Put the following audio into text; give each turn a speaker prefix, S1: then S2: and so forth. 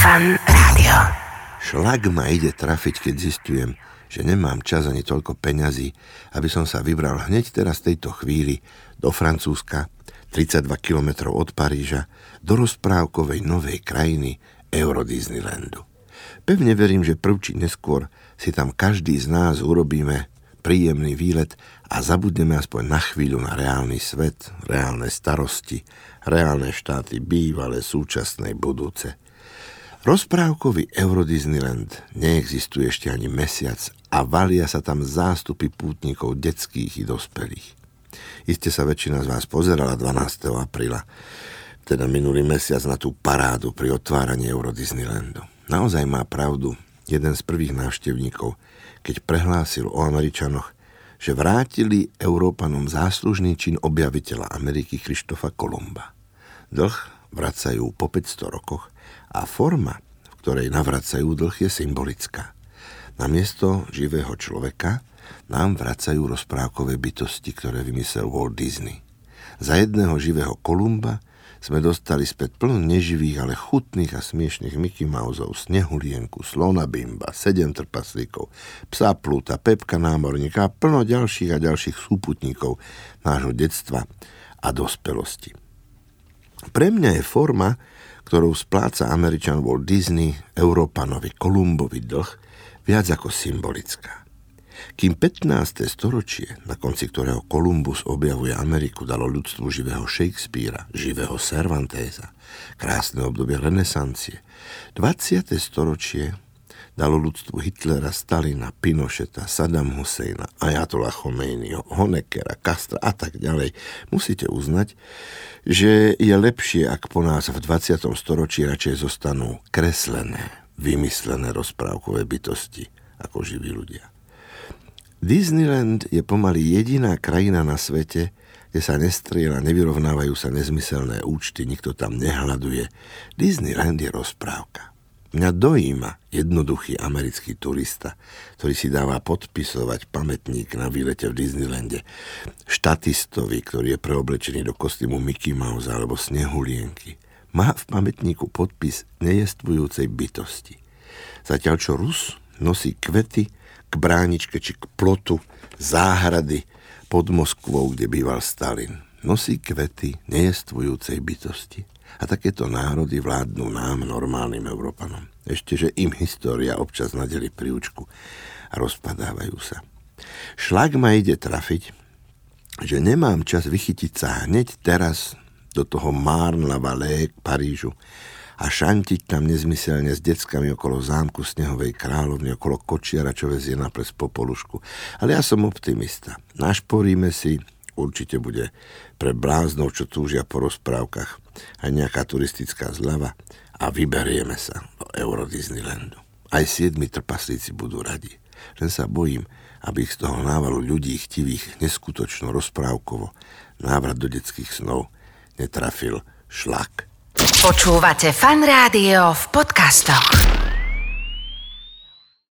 S1: Fan Rádio.
S2: Šlak ma ide trafiť, keď zistujem, že nemám čas ani toľko peňazí, aby som sa vybral hneď teraz tejto chvíli do Francúzska, 32 km od Paríža, do rozprávkovej novej krajiny Euro Disneylandu. Pevne verím, že prv či neskôr si tam každý z nás urobíme príjemný výlet a zabudneme aspoň na chvíľu na reálny svet, reálne starosti, reálne štáty bývalé, súčasné, budúce. Rozprávkový Euro Disneyland neexistuje ešte ani mesiac a valia sa tam zástupy pútnikov detských i dospelých. Iste sa väčšina z vás pozerala 12. apríla, teda minulý mesiac na tú parádu pri otváraní Euro Disneylandu. Naozaj má pravdu jeden z prvých návštevníkov, keď prehlásil o Američanoch, že vrátili Európanom záslužný čin objaviteľa Ameriky Krištofa Kolumba. Dlh vracajú po 500 rokoch a forma, v ktorej navracajú dlh, je symbolická. Namiesto živého človeka nám vracajú rozprávkové bytosti, ktoré vymyslel Walt Disney. Za jedného živého Kolumba sme dostali späť plno neživých, ale chutných a smiešných Mickey Mouseov, Snehulienku, Slona Bimba, Sedem trpaslíkov, Psa Pluta, Pepka Námorníka a plno ďalších a ďalších súputníkov nášho detstva a dospelosti. Pre mňa je forma, ktorou spláca Američan Walt Disney Európanovi Kolumbovi dlh, viac ako symbolická. Kým 15. storočie, na konci ktorého Kolumbus objavuje Ameriku, dalo ľudstvu živého Shakespearea, živého Cervantesa, krásne obdobie renesancie, 20. storočie dalo ľudstvu Hitlera, Stalina, Pinocheta, Saddam Husseina, Ayatollah Khomeiniho, Honeckera, Castra a tak ďalej, musíte uznať, že je lepšie, ak po nás v 20. storočí radšej zostanú kreslené, vymyslené rozprávkové bytosti ako živí ľudia. Disneyland je pomaly jediná krajina na svete, kde sa nestriela, nevyrovnávajú sa nezmyselné účty, nikto tam nehľaduje. Disneyland je rozprávka. Mňa dojíma jednoduchý americký turista, ktorý si dáva podpisovať pamätník na výlete v Disneylande. Štatistovi, ktorý je preoblečený do kostýmu Mickey Mouse alebo Snehulienky. Má v pamätníku podpis nejestvujúcej bytosti. Zatiaľ čo Rus nosí kvety k bráničke či k plotu záhrady pod Moskvou, kde býval Stalin. Nosí kvety nejestvujúcej bytosti. A takéto národy vládnu nám, normálnym Európanom. Ešte, že im história občas nadeli príučku a rozpadávajú sa. Šlak ma ide trafiť, že nemám čas vychytiť sa hneď teraz do toho Marne-la-Vallée k Parížu a šantiť tam nezmyselne s deckami okolo zámku Snehovej kráľovny, okolo kočiara, čo vezie na ples popolušku. Ale ja som optimista. Našporíme si, určite bude pre bláznov, čo túžia po rozprávkach, aj nejaká turistická zľava a vyberieme sa do Euro Disneylandu. Aj siedmi trpaslíci budú radi. Len sa bojím, aby ich z toho návalu ľudí chtivých neskutočno rozprávkovo návrat do detských snov netrafil šlak.
S1: Počúvate fan rádio v podcastoch.